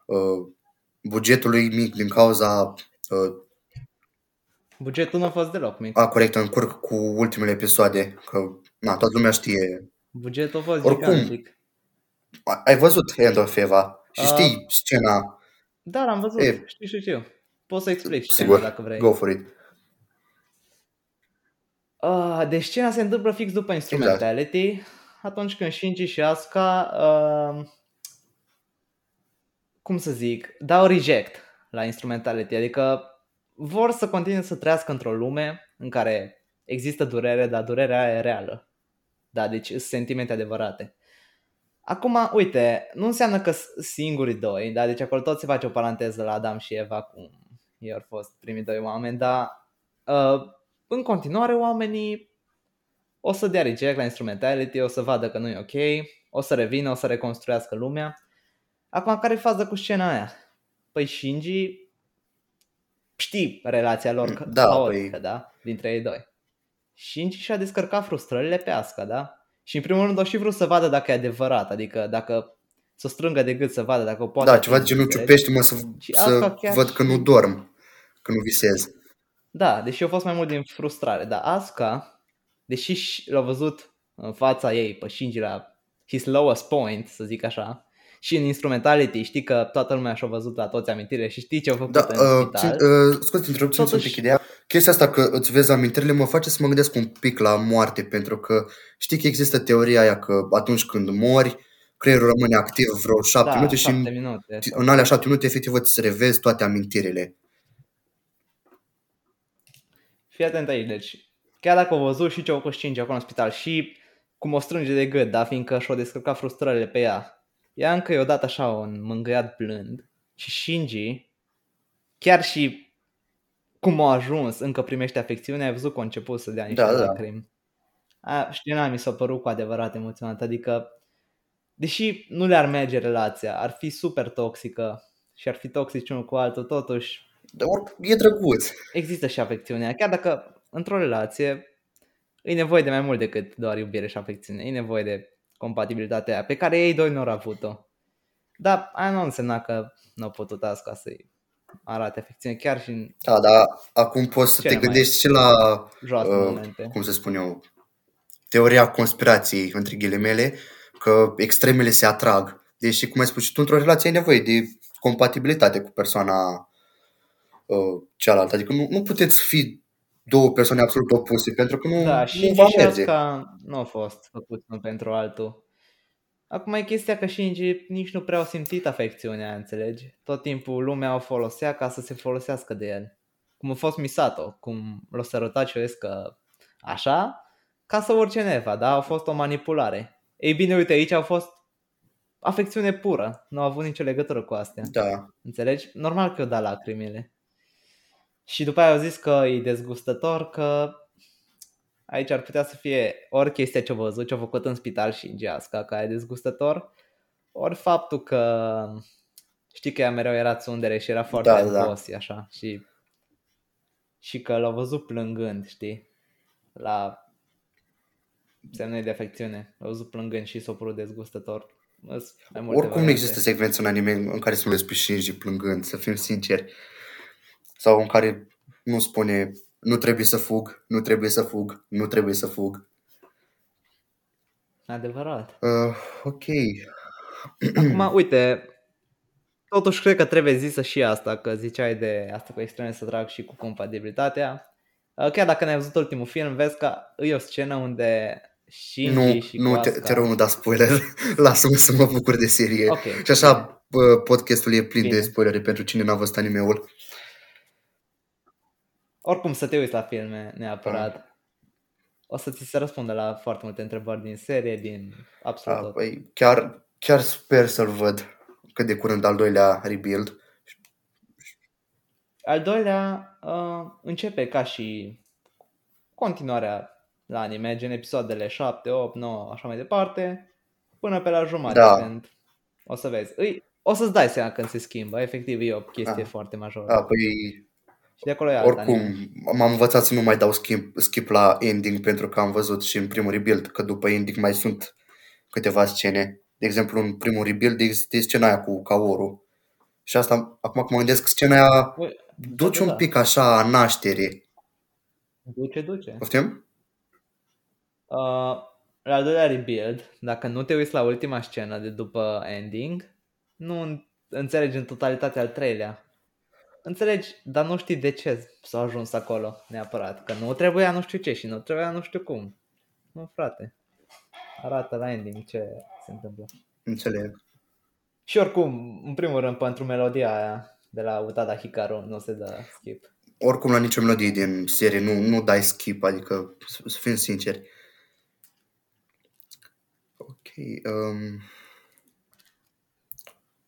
uh, bugetului mic, din cauza uh, Bugetul nu a fost deloc mic. A, corect, încurc cu ultimele episoade, că na, toată lumea știe. Bugetul a fost Oricum, gigantic. ai văzut End of Eva și uh, știi scena Da, l-am văzut. E, știu, știu, știu. Poți să explici Sigur. dacă vrei. Go for it. Uh, deci scena se întâmplă fix după Instrumentality, exact. atunci când Shinji și Asuka, uh, cum să zic, dau reject la Instrumentality, adică vor să continue să trăiască într-o lume în care există durere, dar durerea aia e reală. Da, deci sunt sentimente adevărate. Acum, uite, nu înseamnă că singurii doi, da, deci acolo tot se face o paranteză la Adam și Eva, cum ei au fost primii doi oameni, dar uh, în continuare oamenii o să dea reject la instrumentality, o să vadă că nu e ok, o să revină, o să reconstruiască lumea. Acum, care e faza cu scena aia? Păi Shinji știi relația lor da, haotică, păi... da? Dintre ei doi. Shinji și-a descărcat frustrările pe Asuka, da? Și în primul rând o și vrut să vadă dacă e adevărat, adică dacă să strângă de gât să vadă dacă o poate. Da, ceva de genul ciupește-mă să, să văd că nu dorm, că nu visez. Da, deși a fost mai mult din frustrare, dar Asuka, deși l-a văzut în fața ei pe Shinji la his lowest point, să zic așa, și în instrumentality, știi că toată lumea și-a văzut la toți amintirile și știi ce au făcut da, în uh, spital. Uh, scuze, interrupție Totuși... un pic ideea. Chestia asta că îți vezi amintirile mă face să mă gândesc un pic la moarte, pentru că știi că există teoria aia că atunci când mori, creierul rămâne activ vreo șapte da, minute și în, minute, în alea șapte minute efectiv îți revezi toate amintirile. Fii atent aici, deci chiar dacă au văzut și ce au făcut acolo în spital și cum o strânge de gât, da, fiindcă și-o descărcat frustrările pe ea, ea încă i-a dat așa un mângâiat blând și Shinji, chiar și cum a ajuns, încă primește afecțiune, ai văzut că a început să dea niște da, da. lacrimi. Da. știu, n mi s-a părut cu adevărat emoționant, adică deși nu le-ar merge relația, ar fi super toxică și ar fi toxici unul cu altul, totuși dar e drăguț. Există și afecțiunea, chiar dacă într-o relație e nevoie de mai mult decât doar iubire și afecțiune, e nevoie de compatibilitatea aia, pe care ei doi nu au avut-o. Dar aia nu însemna că nu au putut asta să-i arate afecțiune, chiar și în Da, dar acum poți să te gândești și la, uh, cum să spun eu, teoria conspirației, între ghilimele, că extremele se atrag. Deși, cum ai spus și tu, într-o relație ai nevoie de compatibilitate cu persoana uh, cealaltă. Adică nu, nu puteți fi două persoane absolut opuse, pentru că nu, da, și nu va merge. nu a fost făcut unul pentru altul. Acum e chestia că Shinji nici nu prea au simțit afecțiunea, înțelegi? Tot timpul lumea o folosea ca să se folosească de el. Cum a fost Misato, cum l-a sărutat și că așa, ca să urce neva, da? A fost o manipulare. Ei bine, uite, aici a fost afecțiune pură. Nu a avut nicio legătură cu astea. Da. Înțelegi? Normal că o da lacrimile. Și după aia au zis că e dezgustător, că aici ar putea să fie ori chestia ce-a văzut, ce-a făcut în spital și în geasca, că e dezgustător, ori faptul că știi că ea mereu era țundere și era foarte da, da. așa, și, și că l-a văzut plângând, știi, la semne de afecțiune. L-a văzut plângând și s-a părut dezgustător. Oricum nu există secvențe în anime în care să nu le și plângând, să fim sinceri sau în care nu spune nu trebuie să fug, nu trebuie să fug, nu trebuie să fug. Adevărat. Uh, ok. Acum, uite, totuși cred că trebuie zisă și asta, că ziceai de asta cu extreme să trag și cu compatibilitatea. Uh, chiar dacă ne-ai văzut ultimul film, vezi că e o scenă unde și nu, și nu, te, te rog, nu da spoiler. [laughs] Lasă-mă să mă bucur de serie. Okay, și așa okay. podcastul e plin Bine. de spoilere pentru cine n-a văzut animeul. Oricum să te uiți la filme neapărat. Ah. O să ți se răspundă la foarte multe întrebări din serie, din absolut ah, tot. Păi chiar, chiar sper să-l văd cât de curând al doilea rebuild. Al doilea uh, începe ca și continuarea la anime, gen episoadele 7, 8, 9, așa mai departe, până pe la jumătate. Da. Când o să vezi. Îi, o să-ți dai seama când se schimbă. Efectiv e o chestie da. foarte majoră. Da, păi și de acolo e Oricum, m-am învățat să nu mai dau skip, skip la ending pentru că am văzut și în primul rebuild că după ending mai sunt câteva scene. De exemplu, în primul rebuild există scena aia cu Kaoru. Și asta, acum că mă gândesc, scena aia duce un da. pic așa a naștere. Duce, duce. Poftim? Uh, la al doilea rebuild, dacă nu te uiți la ultima scenă de după ending, nu înțelegi în totalitate al treilea. Înțelegi, dar nu știi de ce s-a ajuns acolo neapărat. Că nu trebuia nu știu ce și nu trebuia nu știu cum. Nu, frate. Arată la ending ce se întâmplă. Înțeleg. Și oricum, în primul rând, pentru melodia aia de la Utada Hikaru nu se dă skip. Oricum la nicio melodie din serie nu, nu dai skip, adică să fim sinceri. Ok. Um,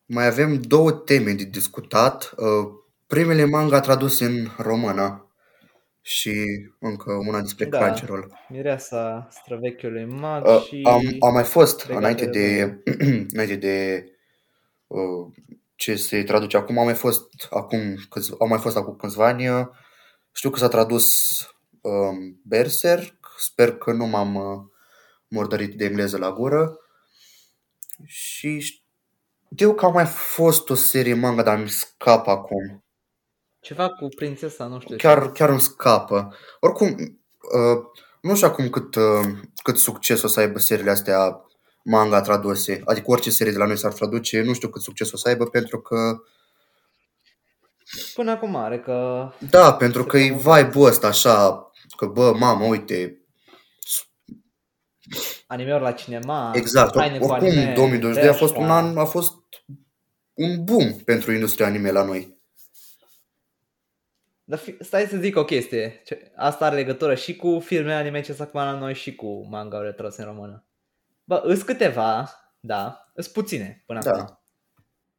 mai avem două teme de discutat. Uh, primele manga traduse în română și încă una despre da, Crunchyroll. Mireasa străvechiului mag uh, și... Am, am mai fost înainte de, [clears throat] înainte de uh, ce se traduce acum, am mai fost acum, câți, am mai fost acum câțiva ani. Uh, știu că s-a tradus uh, Berserk, sper că nu m-am uh, murdărit de engleză la gură. Și știu că a mai fost o serie manga, dar mi scapă acum. Ceva cu prințesa, nu știu. Chiar, ce. chiar îmi scapă. Oricum, uh, nu știu acum cât, uh, cât succes o să aibă seriile astea manga traduse. Adică orice serie de la noi s-ar traduce, nu știu cât succes o să aibă pentru că... Până acum are că... Da, pentru că e vibe-ul ăsta așa, că bă, mamă, uite... Anime-uri la cinema. Exact, oricum anime, 2022 a fost un an, a fost un boom pentru industria anime la noi. Dar fi, stai să zic o chestie. Asta are legătură și cu filmele anime ce s-a la noi și cu manga-urile trase în română. Bă, îs câteva, da, îs puține până da. acum.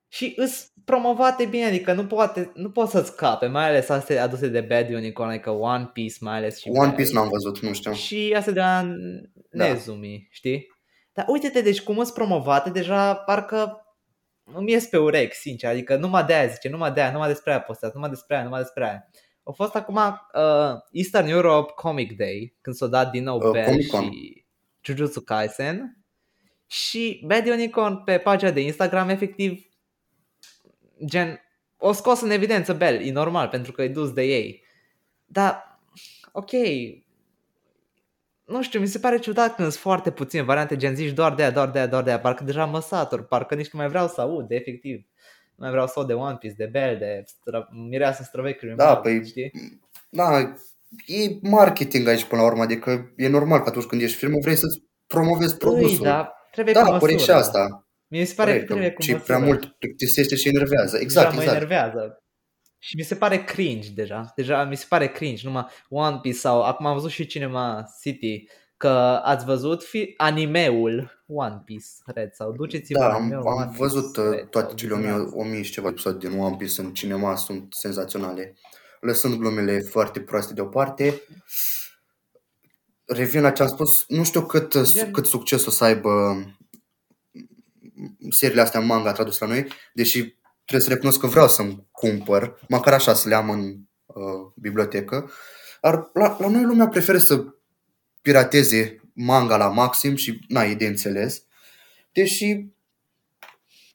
Și îs promovate bine, adică nu poate, nu poți să scape, mai ales astea aduse de Bad Unicorn, adică One Piece mai ales și One Piece n-am văzut, nu știu. Și astea de la da. Nezumi, știi? Dar uite-te, deci cum sunt promovate, deja parcă îmi ies pe urechi, sincer, adică numai de aia zice, numai de aia, numai despre aia postează, numai despre aia, numai despre aia. A fost acum uh, Eastern Europe Comic Day, când s-a dat din nou uh, Bell și Jujutsu Kaisen și Bad Unicorn pe pagina de Instagram efectiv gen o scos în evidență Bell, e normal pentru că e dus de ei. Dar, ok, nu știu, mi se pare ciudat când sunt foarte puține variante, gen zici doar de aia, doar de aia, doar de aia, parcă deja mă satur, parcă nici nu mai vreau să aud, efectiv. Nu mai vreau să aud de One Piece, de Bell, de stră... mireasă străvechiului Da, păi, știi? da, e marketing aici până la urmă, adică e normal că atunci când ești film vrei să-ți promovezi produsul. Ui, da, trebuie da, cu și asta. Mi se pare că trebuie cu Și prea mult plictisește și enervează. Exact, deja exact. mă enervează. Și mi se pare cringe deja. Deja mi se pare cringe. Numai One Piece sau acum am văzut și Cinema City că ați văzut fi animeul One Piece Red sau duceți-vă Da, am, am One văzut Piece, uh, toate cele 1000 și ceva episoade din One Piece în cinema, sunt senzaționale. Lăsând glumele foarte proaste deoparte, revin la ce am spus, nu știu cât, cât succes o să aibă seriile astea manga tradus la noi, deși trebuie să recunosc că vreau să-mi cumpăr, măcar așa să le am în uh, bibliotecă. Ar, la, la noi lumea preferă să pirateze manga la maxim și n-ai de înțeles. Deși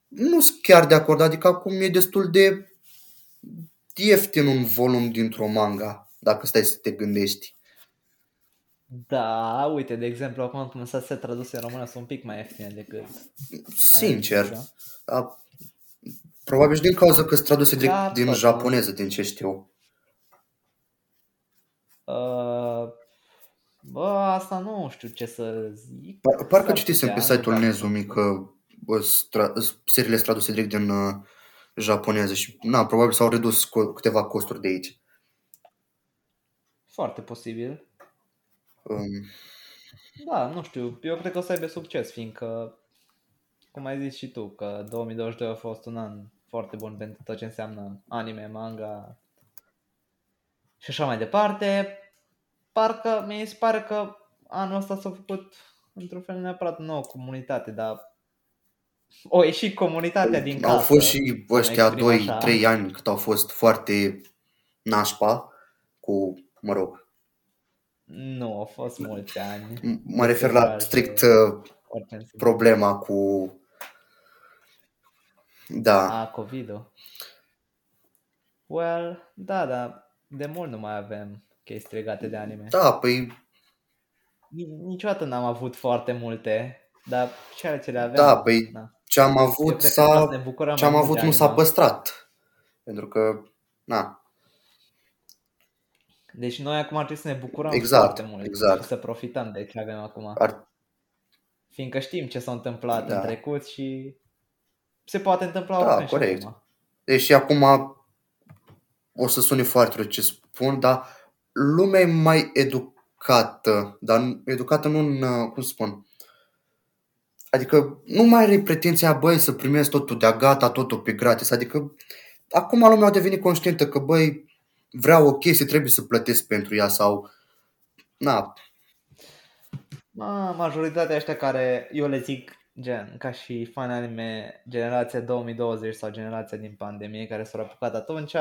nu sunt chiar de acord, adică acum e destul de ieftin un volum dintr-o manga, dacă stai să te gândești. Da, uite, de exemplu, acum cum să se traduse în română sunt un pic mai ieftine decât... Sincer, da? Probabil și din cauza că sunt traduse direct da, din japoneză, din ce știu. Uh, bă, asta nu știu ce să zic. Par, parcă citisem pe site-ul Nezumi că stra- seriile sunt traduse direct din uh, japoneză și na, probabil s-au redus co- câteva costuri de aici. Foarte posibil. Um, da, nu știu, eu cred că o să aibă succes, fiindcă, cum ai zis și tu, că 2022 a fost un an foarte bun pentru tot ce înseamnă anime, manga și așa mai departe. Parcă mi se pare că anul ăsta s-a făcut într-un fel neapărat nouă comunitate, dar o ieșit comunitatea din casă. Au fost și ăștia 2-3 ani cât au fost foarte nașpa cu, mă rog, nu, au fost mulți ani. Mă refer la strict uh, problema cu... Da. A, COVID-ul. Well, da, da, de mult nu mai avem chestii legate de anime. Da, păi... Niciodată n-am avut foarte multe, dar ceea ce le avem... Da, păi da. ce am avut, s-a, ce am avut nu s-a păstrat. Pentru că, na. Deci noi acum trebuie să ne bucurăm exact, foarte mult exact. și să profităm de ce avem acum. Ar... Fiindcă știm ce s-a întâmplat da. în trecut și se poate întâmpla da, corect. și acum. Deci acum o să sune foarte rău ce spun, dar lumea e mai educată, dar educată nu în, cum spun, Adică nu mai are pretenția, băi, să primesc totul de gata, totul pe gratis. Adică acum lumea a devenit conștientă că, băi, vreau o chestie, trebuie să plătesc pentru ea sau... Na. Ma, majoritatea ăștia care eu le zic gen, ca și fan anime, generația 2020 sau generația din pandemie care s-au apucat atunci,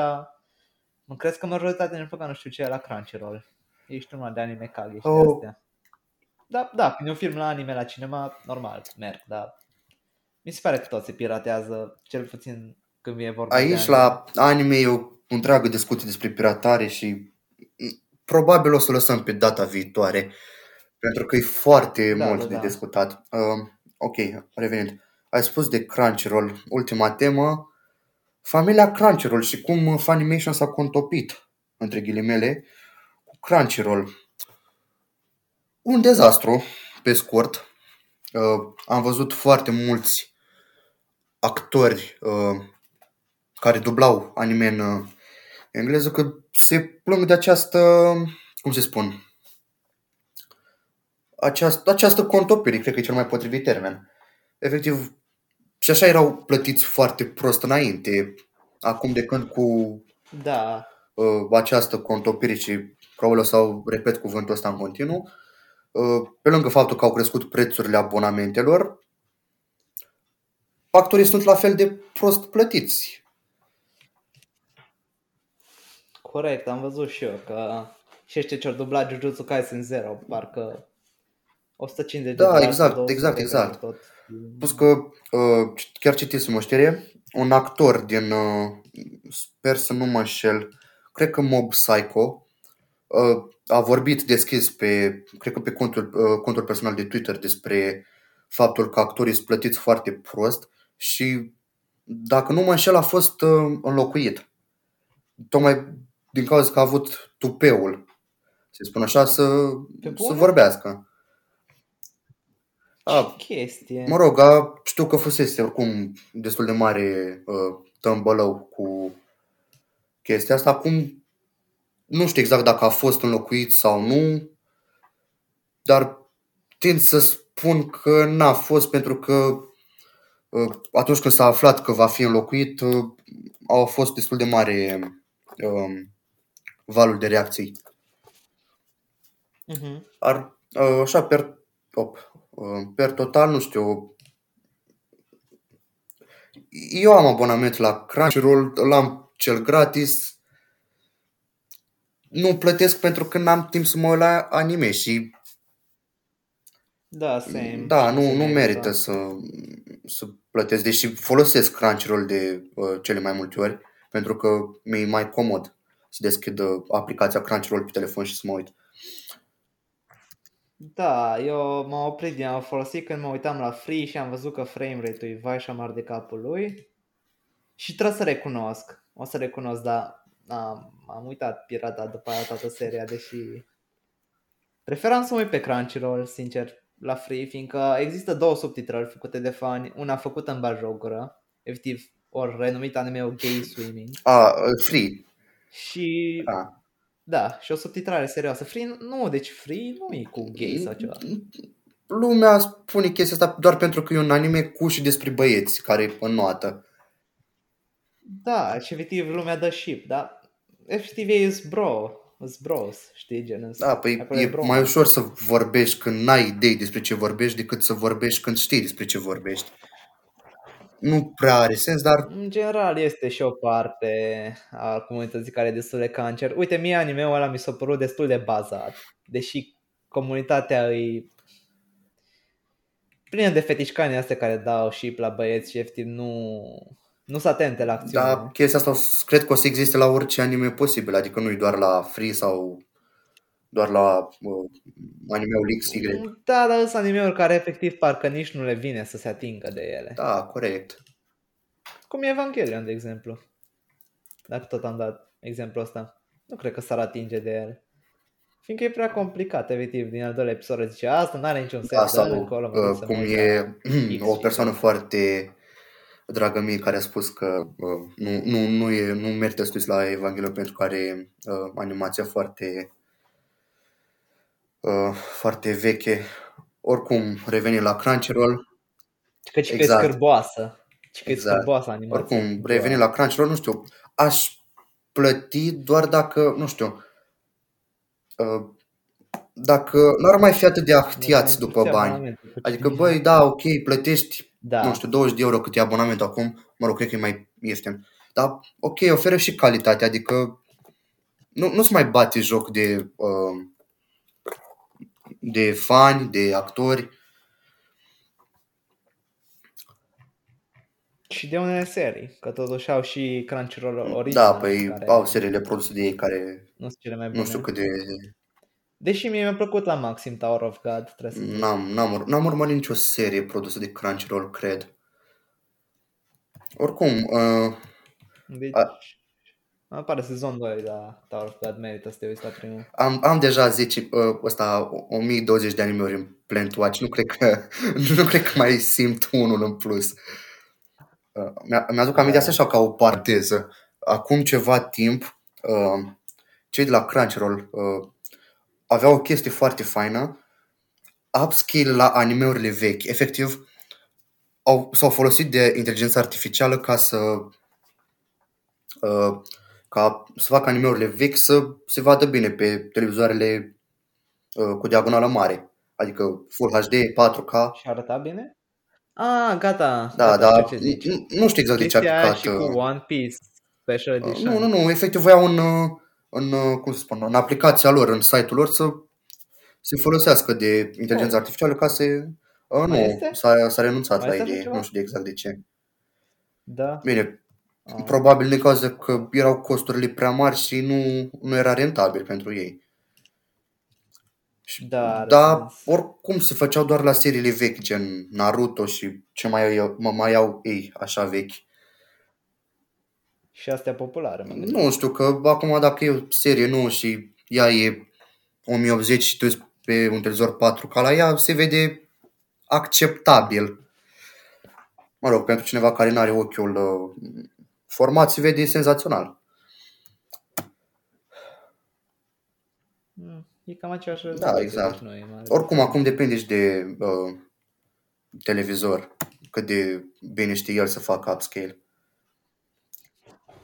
mă crezi că majoritatea ne făcut nu știu ce la Crunchyroll. Ești numai de anime kage și oh. de astea. Da, da, când e un film la anime, la cinema, normal, merg, dar mi se pare că tot se piratează, cel puțin când vine vorba Aici de la anime e o întreagă discuție despre piratare și probabil o să lăsăm pe data viitoare, pentru că e foarte da, mult da, de da. discutat. Uh, ok, revenind. Ai spus de Crunchyroll, ultima temă, familia Crunchyroll și cum Funimation s-a contopit, între ghilimele, cu Crunchyroll un dezastru, pe scurt. Uh, am văzut foarte mulți actori uh, care dublau anime în uh, engleză că se plâng de această, cum se spun, această, această contopire, cred că e cel mai potrivit termen. Efectiv, și așa erau plătiți foarte prost înainte. Acum de când cu da. uh, această contopire și probabil o să repet cuvântul ăsta în continuu, uh, Uh, pe lângă faptul că au crescut prețurile abonamentelor, factorii sunt la fel de prost plătiți. Corect, am văzut și eu că și ăștia ce-au dublat Jujutsu Kaisen 0, parcă 150 da, de Da, exact, exact, exact. Tot. Plus că uh, chiar citisem o știre, un actor din, uh, sper să nu mă înșel, cred că Mob Psycho, a vorbit deschis pe, cred că pe contul, uh, contul personal de Twitter despre faptul că actorii sunt plătiți foarte prost și dacă nu mă înșel a fost uh, înlocuit. Tocmai din cauza că a avut tupeul, se spune așa, să, să vorbească. A, chestie. Mă rog, a, știu că fusese oricum destul de mare uh, tămbălău cu chestia asta. Acum nu știu exact dacă a fost înlocuit sau nu, dar tind să spun că n-a fost pentru că uh, atunci când s-a aflat că va fi înlocuit, uh, au fost destul de mare um, valul de reacții. Uh-huh. Ar, uh, așa, per, op, per total, nu știu, eu am abonament la Crunchyroll, l-am cel gratis, nu plătesc pentru că n-am timp să mă uit la anime și da, same. Da, nu, nu merită da. să, să plătesc, deși folosesc Crunchyroll de uh, cele mai multe ori, pentru că mi-e mai comod să deschid uh, aplicația Crunchyroll pe telefon și să mă uit. Da, eu m-am oprit din a folosi când mă uitam la Free și am văzut că frame rate-ul e vai și amar de capul lui. Și trebuie să recunosc, o să recunosc, dar am, am uitat pirata după aia toată seria, deși preferam să mă uit pe Crunchyroll, sincer, la free, fiindcă există două subtitrări făcute de fani, una făcută în bajogură, efectiv, ori renumit anime Gay Swimming. Ah, free. Și ah. Da, și o subtitrare serioasă. Free, nu, deci free nu e cu gay sau ceva. Lumea spune chestia asta doar pentru că e un anime cu și despre băieți care e noată. Da, și efectiv lumea dă ship, da? Efectiv ei bro, îs bros, știi, gen. Da, păi e bro. mai ușor să vorbești când n-ai idei despre ce vorbești decât să vorbești când știi despre ce vorbești. Nu prea are sens, dar... În general este și o parte a comunității care e destul de cancer. Uite, mie anime-ul ăla mi s-a părut destul de bazat, deși comunitatea îi plină de fetișcani astea care dau și la băieți și efectiv nu, nu sunt atente la acțiune. Da, chestia asta cred că o să existe la orice anime posibil, adică nu e doar la Free sau doar la uh, animeul XY. Da, dar sunt animeuri care efectiv parcă nici nu le vine să se atingă de ele. Da, corect. Cum e Evangelion, de exemplu. Dacă tot am dat exemplul ăsta. Nu cred că s-ar atinge de el. Fiindcă e prea complicat, efectiv, din al doilea episod zice, asta nu are niciun sens, da, sau, încolo, uh, cum e [clears throat] o persoană foarte dragă mie care a spus că uh, nu, nu, nu, e, nu merită să la Evanghelie pentru că are uh, animația foarte uh, foarte veche. Oricum, reveni la Crunchyroll. Că exact. că e scârboasă. Că exact. e scârboasă animația. Oricum, reveni la Crunchyroll, nu știu, aș plăti doar dacă, nu știu, uh, dacă nu ar mai fi atât de ahtiați după bani. Adică, băi, da, ok, plătești, da. nu știu, 20 de euro cât e abonamentul acum, mă rog, cred că e mai ieftin. Dar, ok, oferă și calitate, adică nu, nu-ți mai bate joc de, uh, de fani, de actori. Și de unele serii, că totuși au și Crunchyroll original. Da, păi care au seriile produse de ei care nu, sunt cele mai bune. nu știu cât de Deși mie mi-a plăcut la maxim Tower of God, trebuie să n-am, n-am, n-am urmărit nicio serie produsă de Crunchyroll, cred. Oricum, uh, deci, a, Îmi pare sezon 2, da, Tower of God merită să te uiți la primul. Am, am deja 10, uh, ăsta, 1020 de anime în Plant Watch, nu cred că, [laughs] nu cred că mai simt unul în plus. Uh, mi-aduc aminte asta așa ca o parteză. Acum ceva timp, uh, cei de la Crunchyroll uh, avea o chestie foarte faină, upscale la animeurile vechi. Efectiv, au, s-au folosit de inteligența artificială ca să uh, ca să facă animeurile vechi să se vadă bine pe televizoarele uh, cu diagonală mare. Adică Full HD, 4K. Și arăta bine? Ah, gata. Da, da. Nu, nu știu exact de ce a picat. și cu uh, One Piece Special Edition. Nu, nu, nu. Efectiv voiau un, uh, în, uh, cum să spun, în aplicația lor, în site-ul lor, să se folosească de inteligență oh. artificială ca să... Uh, nu, s-a, s-a renunțat Mai la idee, nu știu de exact de ce. Da. Bine, oh. Probabil din cauza că erau costurile prea mari și nu, nu era rentabil pentru ei. Da, da oricum se făceau doar la seriile vechi, gen Naruto și ce mai, mai au ei așa vechi. Și astea populare. Mă nu știu, că acum dacă e o serie nouă și ea e 1080 și tu pe un televizor 4 ca la ea, se vede acceptabil. Mă rog, pentru cineva care nu are ochiul uh, format, se vede senzațional. Hmm, e cam aceeași Da, exact. Noi, Oricum, acum depinde și de uh, televizor, cât de bine știe el să facă upscale.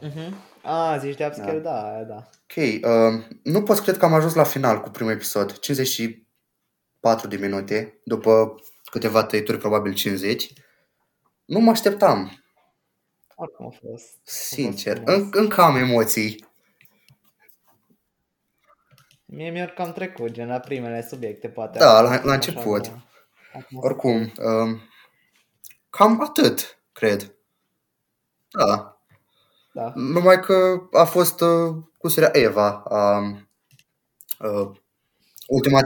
Uh-huh. A, zici de upscale, da, da. da. Ok, uh, nu pot cred că am ajuns la final cu primul episod. 54 de minute, după câteva tăieturi, probabil 50. Nu mă așteptam. Oricum a fost. Sincer, în, încă am emoții. Mie mi-a cam trecut, gen la primele subiecte, poate. Da, la, la început. Așa, Oricum, uh, cam atât, cred. Da. Da. Numai că a fost uh, cu seria Eva. Uh, uh, ultima...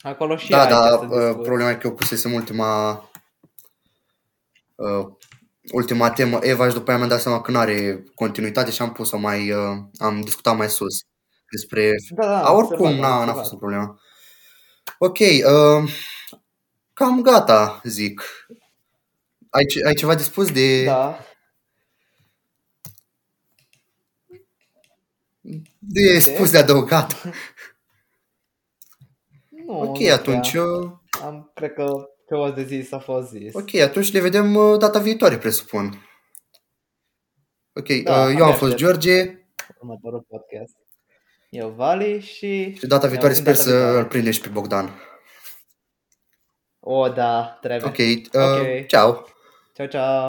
Acolo și Da, da, uh, problema e că eu pusesem ultima uh, ultima temă Eva și după aia mi-am dat seama că nu are continuitate și am pus-o mai, uh, am discutat mai sus despre... Da, da, A, oricum, n-a, n-a fost o problemă. Ok, uh, cam gata, zic. Ai, ai ceva de spus de... Da. De spus de adăugat. [laughs] Nu, ok, nu atunci... Eu... Am, cred că ce o de zis a fost zis. Ok, atunci ne vedem uh, data viitoare, presupun. Ok, da, uh, eu am fost George. Următorul podcast. Eu Vali și... Și data viitoare sper să îl prindem și pe Bogdan. O, da, trebuie. Ok, uh, okay. ciao. Ciao, ciao.